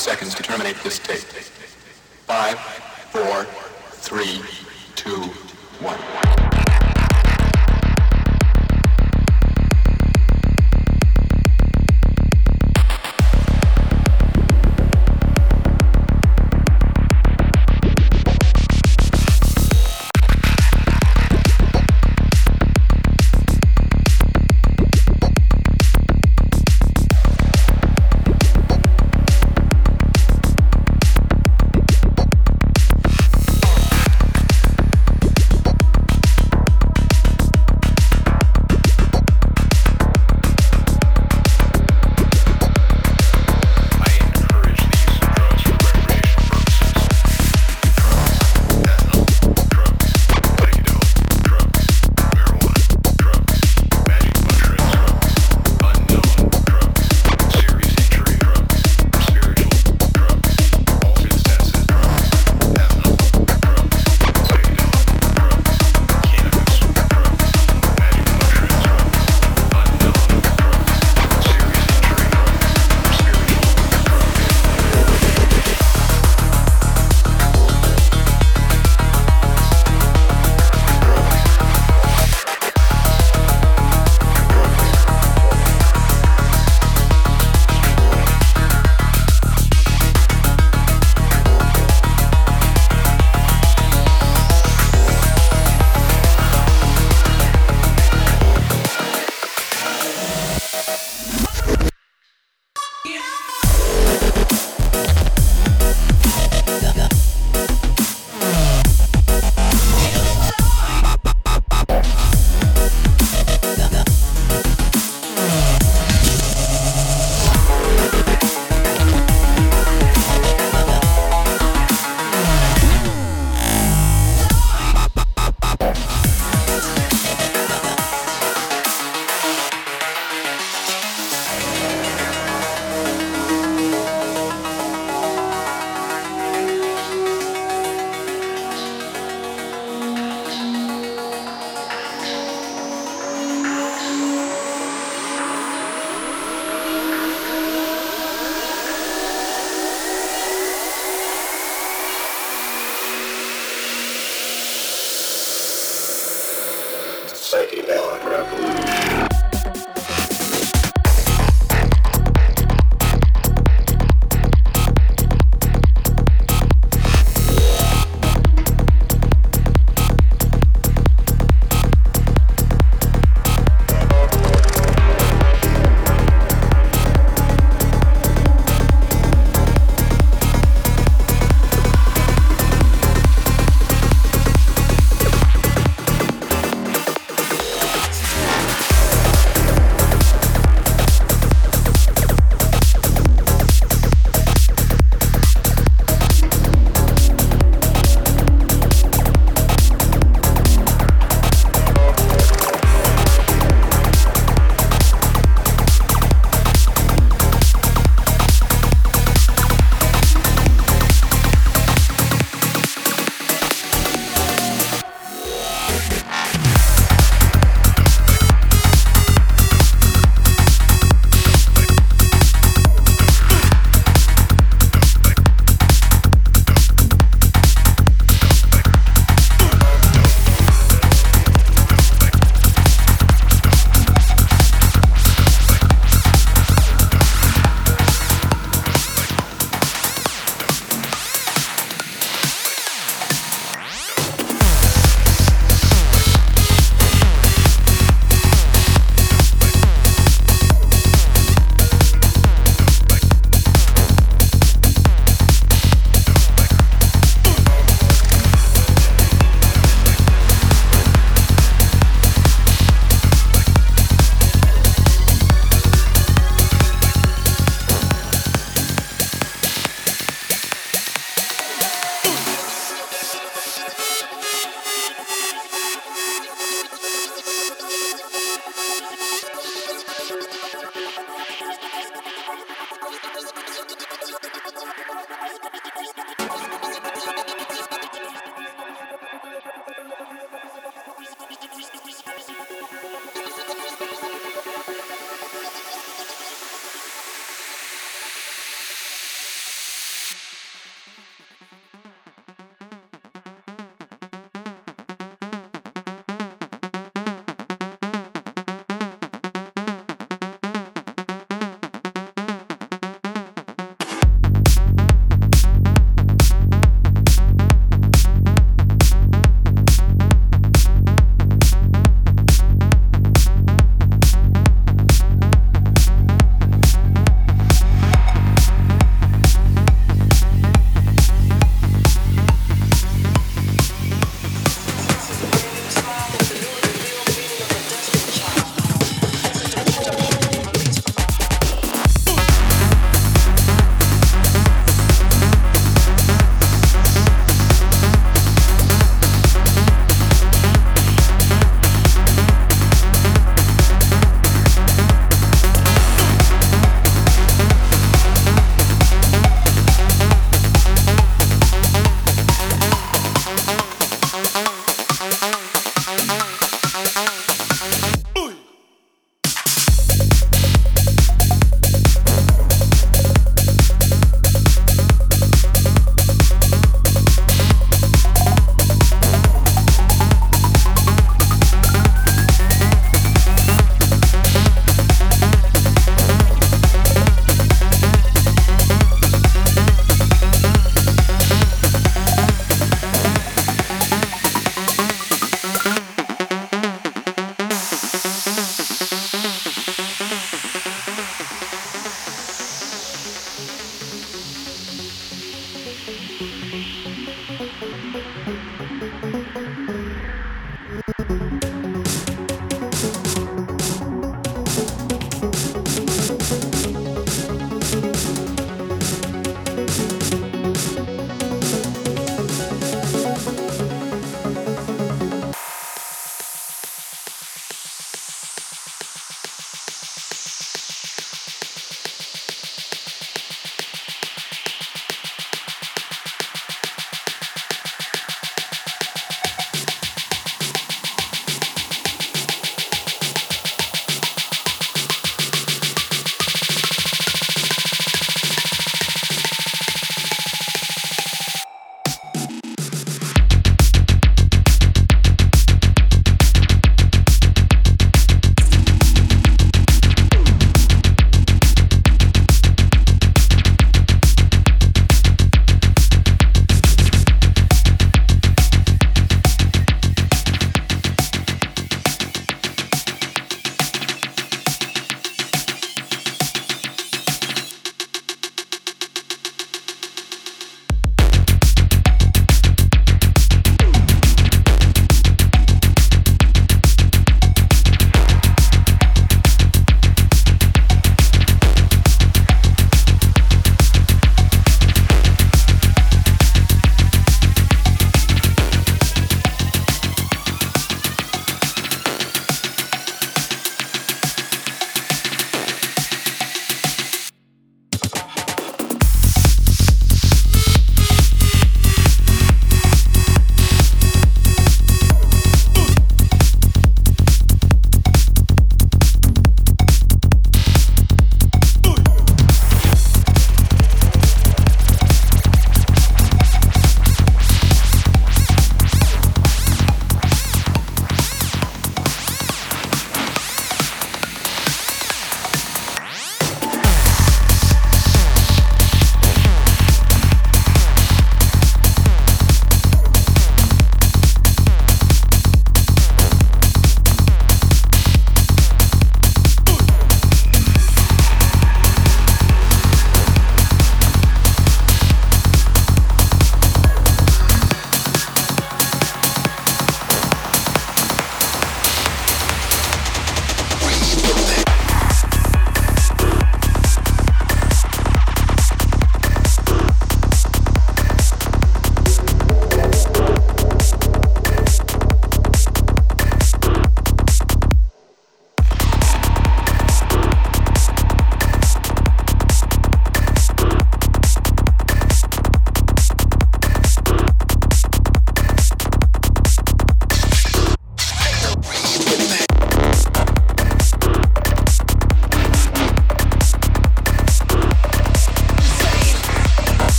five seconds to terminate this tape. Five, four, three, two,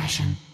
Progression.